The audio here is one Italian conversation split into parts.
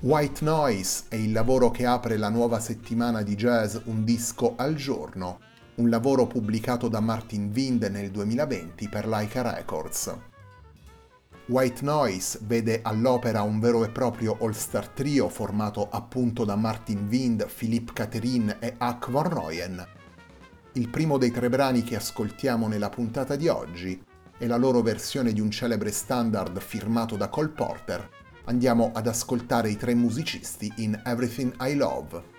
White Noise è il lavoro che apre la nuova settimana di jazz Un disco al giorno, un lavoro pubblicato da Martin Wind nel 2020 per Laika Records. White Noise vede all'opera un vero e proprio all-star trio formato appunto da Martin Wind, Philippe Catherine e Huck Von Royen. Il primo dei tre brani che ascoltiamo nella puntata di oggi è la loro versione di un celebre standard firmato da Cole Porter, andiamo ad ascoltare i tre musicisti in Everything I Love.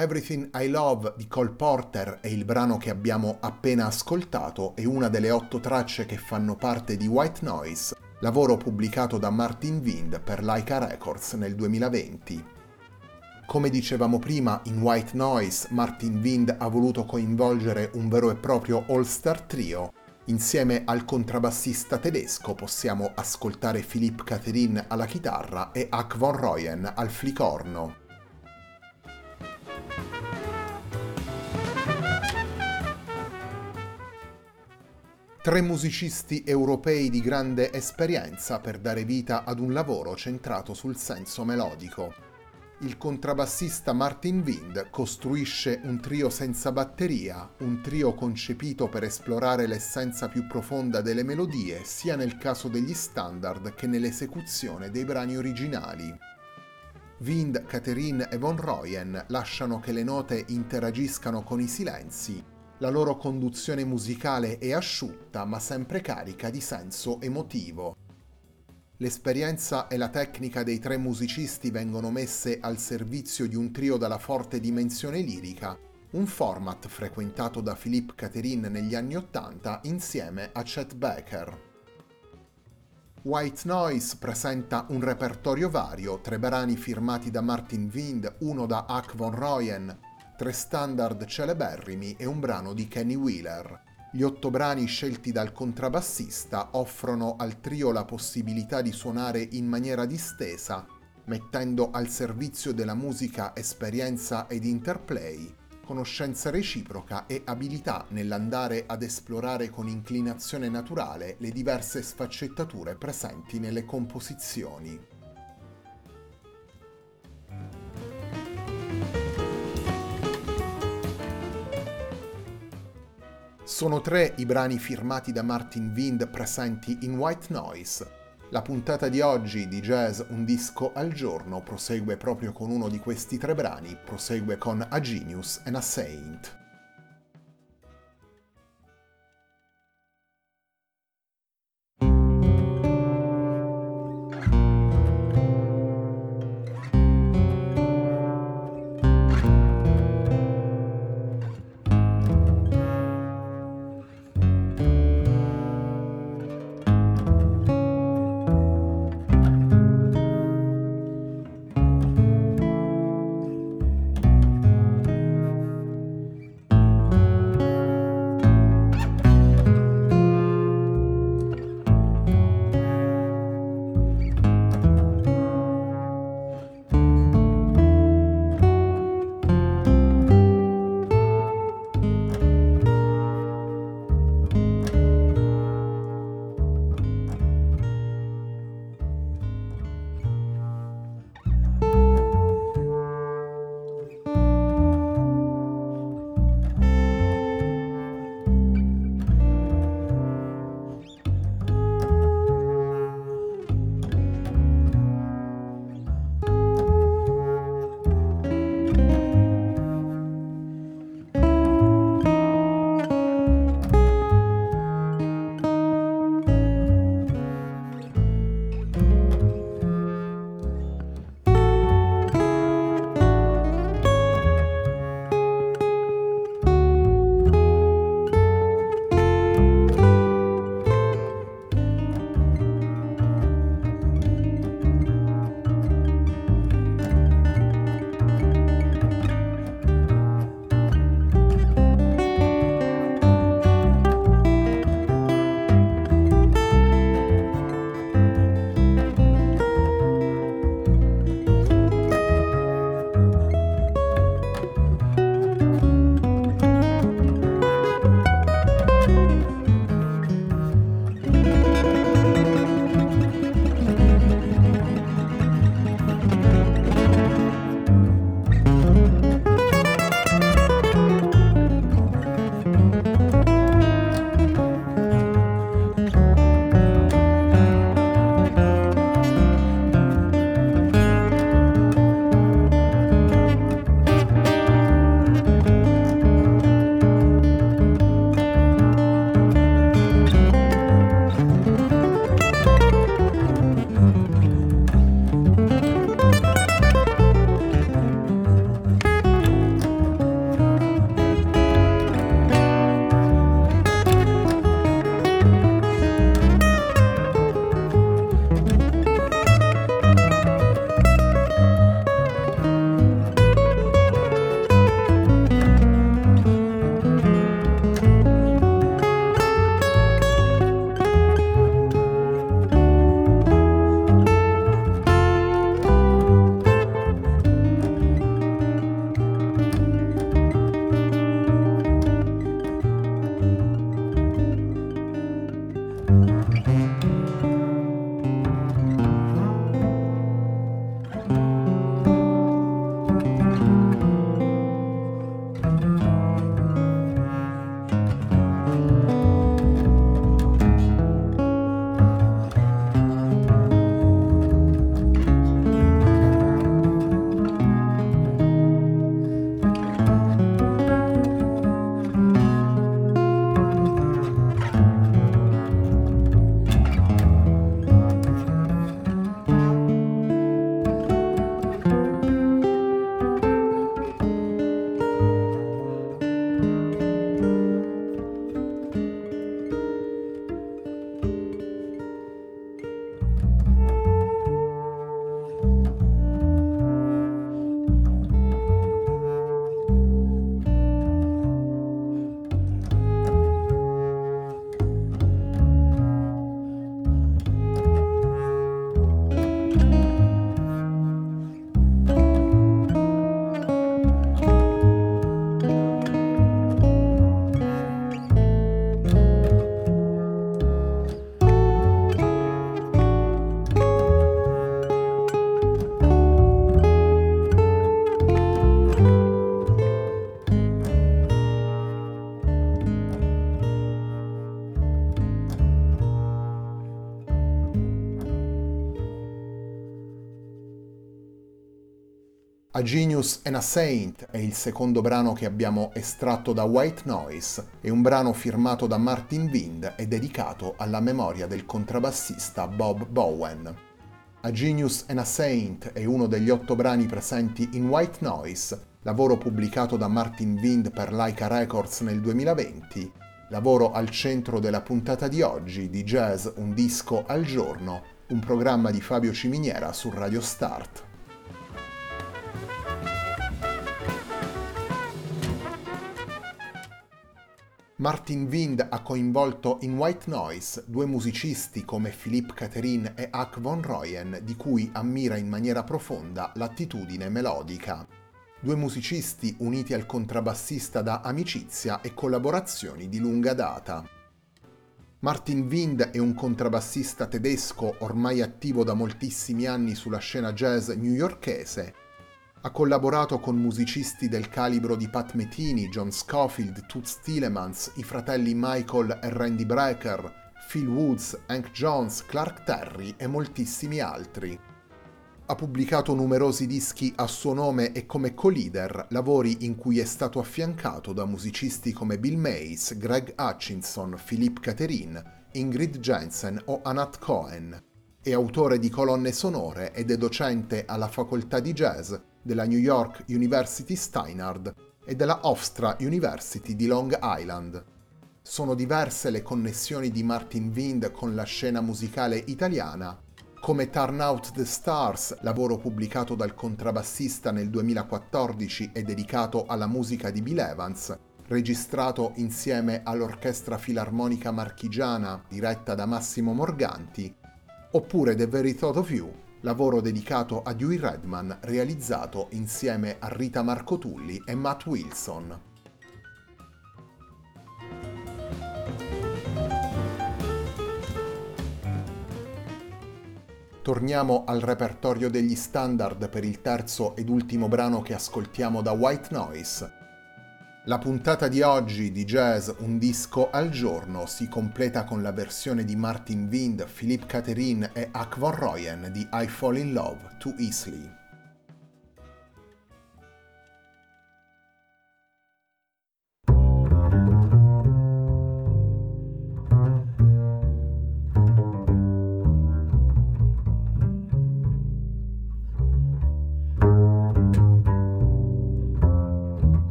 Everything I Love di Cole Porter è il brano che abbiamo appena ascoltato e una delle otto tracce che fanno parte di White Noise, lavoro pubblicato da Martin Wind per Laika Records nel 2020. Come dicevamo prima, in White Noise Martin Wind ha voluto coinvolgere un vero e proprio all-star trio. Insieme al contrabbassista tedesco possiamo ascoltare Philippe Catherine alla chitarra e Hack von Royen al flicorno. Tre musicisti europei di grande esperienza per dare vita ad un lavoro centrato sul senso melodico. Il contrabbassista Martin Wind costruisce un trio senza batteria, un trio concepito per esplorare l'essenza più profonda delle melodie, sia nel caso degli standard che nell'esecuzione dei brani originali. Wind, Catherine e Von Royen lasciano che le note interagiscano con i silenzi la loro conduzione musicale è asciutta ma sempre carica di senso emotivo. L'esperienza e la tecnica dei tre musicisti vengono messe al servizio di un trio dalla forte dimensione lirica, un format frequentato da Philippe Catherine negli anni Ottanta insieme a Chet Baker. White Noise presenta un repertorio vario, tre brani firmati da Martin Wind, uno da Huck von Royen, tre standard celeberrimi e un brano di Kenny Wheeler. Gli otto brani scelti dal contrabbassista offrono al trio la possibilità di suonare in maniera distesa, mettendo al servizio della musica esperienza ed interplay, conoscenza reciproca e abilità nell'andare ad esplorare con inclinazione naturale le diverse sfaccettature presenti nelle composizioni. Sono tre i brani firmati da Martin Wind presenti in White Noise. La puntata di oggi di Jazz Un disco al giorno prosegue proprio con uno di questi tre brani, prosegue con A Genius and a Saint. A Genius and a Saint è il secondo brano che abbiamo estratto da White Noise, è un brano firmato da Martin Wind e dedicato alla memoria del contrabbassista Bob Bowen. A Genius and a Saint è uno degli otto brani presenti in White Noise, lavoro pubblicato da Martin Wind per Laika Records nel 2020, lavoro al centro della puntata di oggi di Jazz Un disco al giorno, un programma di Fabio Ciminiera su Radio Start. Martin Wind ha coinvolto in White Noise due musicisti come Philippe Catherine e Huck von Royen, di cui ammira in maniera profonda l'attitudine melodica. Due musicisti uniti al contrabbassista da amicizia e collaborazioni di lunga data. Martin Wind è un contrabbassista tedesco ormai attivo da moltissimi anni sulla scena jazz newyorkese ha collaborato con musicisti del calibro di Pat Metini, John Scofield, Toots Tillemans, i fratelli Michael e Randy Brecker, Phil Woods, Hank Jones, Clark Terry e moltissimi altri. Ha pubblicato numerosi dischi a suo nome e come co-leader, lavori in cui è stato affiancato da musicisti come Bill Mays, Greg Hutchinson, Philippe Catherine, Ingrid Jensen o Anat Cohen. È autore di colonne sonore ed è docente alla facoltà di jazz della New York University Steinhardt e della Hofstra University di Long Island. Sono diverse le connessioni di Martin Wind con la scena musicale italiana, come Turn Out the Stars, lavoro pubblicato dal contrabbassista nel 2014 e dedicato alla musica di Bill Evans, registrato insieme all'Orchestra Filarmonica Marchigiana diretta da Massimo Morganti, oppure The Very Thought of You, lavoro dedicato a Dewey Redman realizzato insieme a Rita Marco Tulli e Matt Wilson. Torniamo al repertorio degli standard per il terzo ed ultimo brano che ascoltiamo da White Noise, la puntata di oggi di Jazz Un disco al giorno si completa con la versione di Martin Wind, Philippe Catherine e Huck Von Royen di I Fall in Love Too Easily.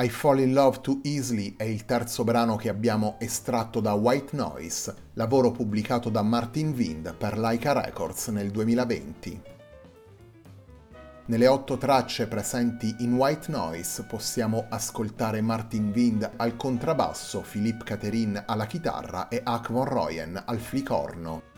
I Fall in Love Too Easily è il terzo brano che abbiamo estratto da White Noise, lavoro pubblicato da Martin Wind per Laika Records nel 2020. Nelle otto tracce presenti in White Noise possiamo ascoltare Martin Wind al contrabbasso, Philippe Catherine alla chitarra e Ak von Royen al flicorno.